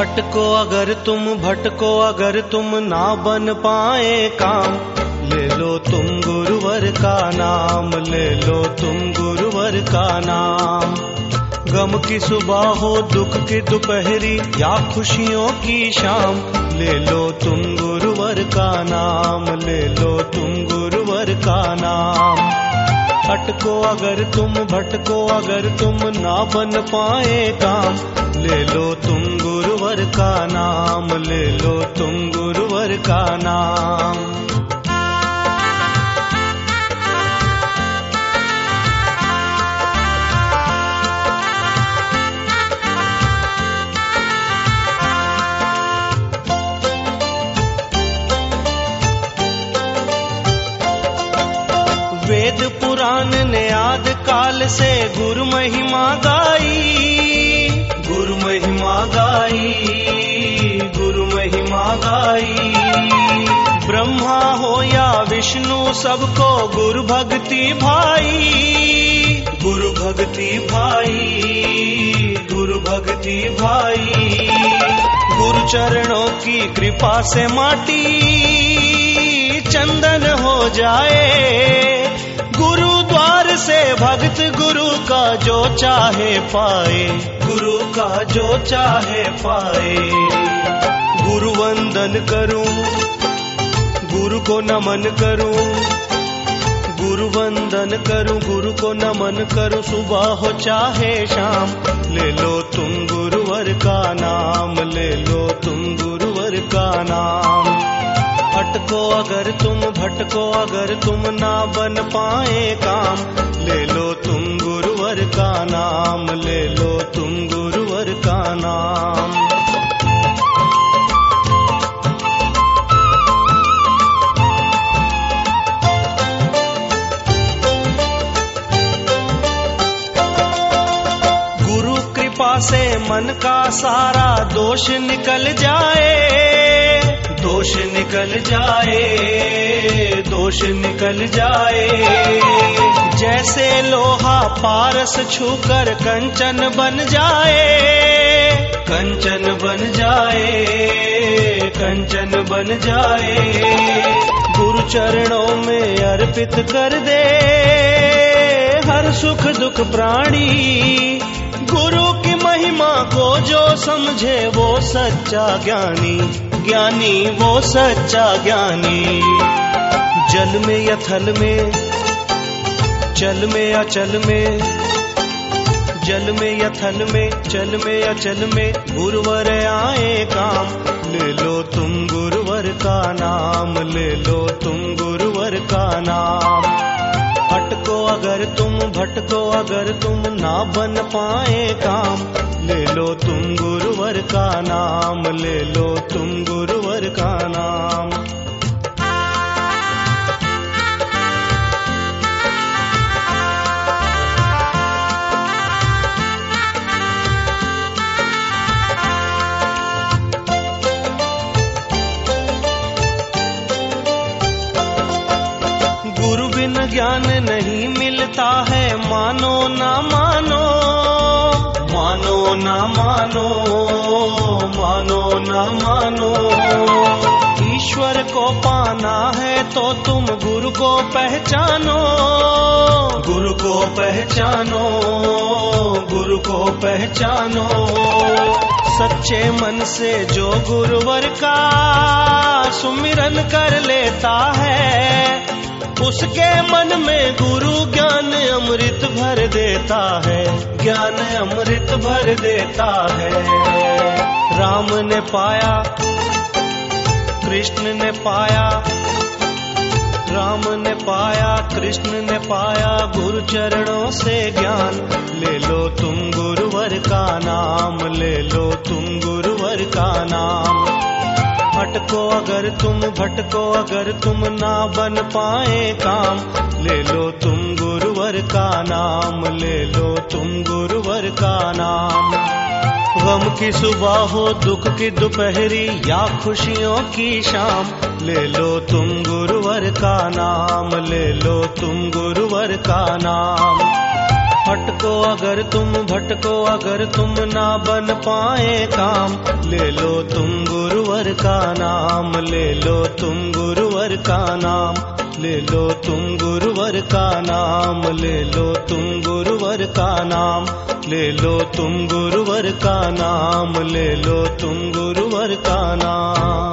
अटको अगर तुम भटको, अगर तुम ना बन पाए काम, ले लो तुम गुरुवर का नाम, ले लो तुम गुरुवर का नाम। गम की सुबह हो, दुख की दोपहरी, या खुशियों की शाम, ले लो तुम गुरुवर का नाम, ले लो तुम गुरुवर का नाम। अटको अगर तुम भटको, अगर तुम ना बन पाए काम, ले लो तुम गुरुवर का नाम, ले लो तुम गुरुवर का नाम। वेद पुराण ने आद काल से गुरु महिमा गाई। गुरु महिमा गाई गुरु महिमा गाई। ब्रह्मा हो या विष्णु सबको गुरु भक्ति भाई। गुरु भक्ति भाई गुरु भक्ति भाई। गुरु चरणों की कृपा से माटी चंदन हो जाए। से भक्त गुरु का जो चाहे पाए। गुरु का जो चाहे पाए। गुरु वंदन करूँ गुरु को नमन करूँ गुरु वंदन करूँ गुरु को नमन करूँ। सुबह हो चाहे शाम ले लो तुम गुरुवर का नाम ले लो तुम गुरुवर का नाम। अटको अगर तुम भटको अगर तुम ना बन पाए काम, ले लो तुम गुरुवर का नाम, ले लो तुम गुरुवर का नाम। गुरु कृपा से मन का सारा दोष निकल जाए, दोष निकल जाए। दोष निकल जाए। जैसे लोहा पारस छूकर कंचन बन जाए। कंचन बन जाए, कंचन बन जाए। गुरु चरणों में अर्पित कर दे। हर सुख दुख प्राणी गुरु की महिमा को जो समझे वो सच्चा ज्ञानी ज्ञानी वो सच्चा ज्ञानी। जल में या थल में, चल में या चल में, जल में या थल में, चल में या चल में, गुरुवर आए काम, ले लो तुम गुरुवर का नाम, ले लो तुम गुरुवर का नाम। अटको अगर तुम, भटको अगर तुम ना बन पाए काम, ले लो तुम गुरुवर का नाम, ले लो तुम गुरुवर का नाम। ज्ञान नहीं मिलता है, मानो ना मानो मानो ना मानो मानो ना मानो। ईश्वर को पाना है तो तुम गुरु को पहचानो, गुरु को पहचानो, गुरु को पहचानो। सच्चे मन से जो गुरुवर का सुमिरन कर लेता है उसके मन में गुरु ज्ञान अमृत भर देता है, ज्ञान अमृत भर देता है। राम ने पाया, कृष्ण ने पाया, राम ने पाया, कृष्ण ने पाया गुरु चरणों से ज्ञान। ले लो तुम गुरुवर का नाम, ले लो तुम गुरुवर का नाम। भटको, अगर तुम भटको, अगर तुम ना बन पाए काम, ले लो तुम गुरुवर का नाम, ले लो तुम गुरुवर का नाम। गम की सुबह हो, दुख की दोपहरी, या खुशियों की शाम, ले लो तुम गुरुवर का नाम, ले लो तुम गुरुवर का नाम। भटको, अगर तुम भटको, अगर तुम ना बन पाए काम, ले लो तुम गुरुवर का नाम, ले लो तुम गुरुवर का नाम, ले लो तुम गुरुवर का नाम, ले लो तुम गुरुवर का नाम, ले लो तुम गुरुवर का नाम, ले लो तुम गुरुवर का नाम।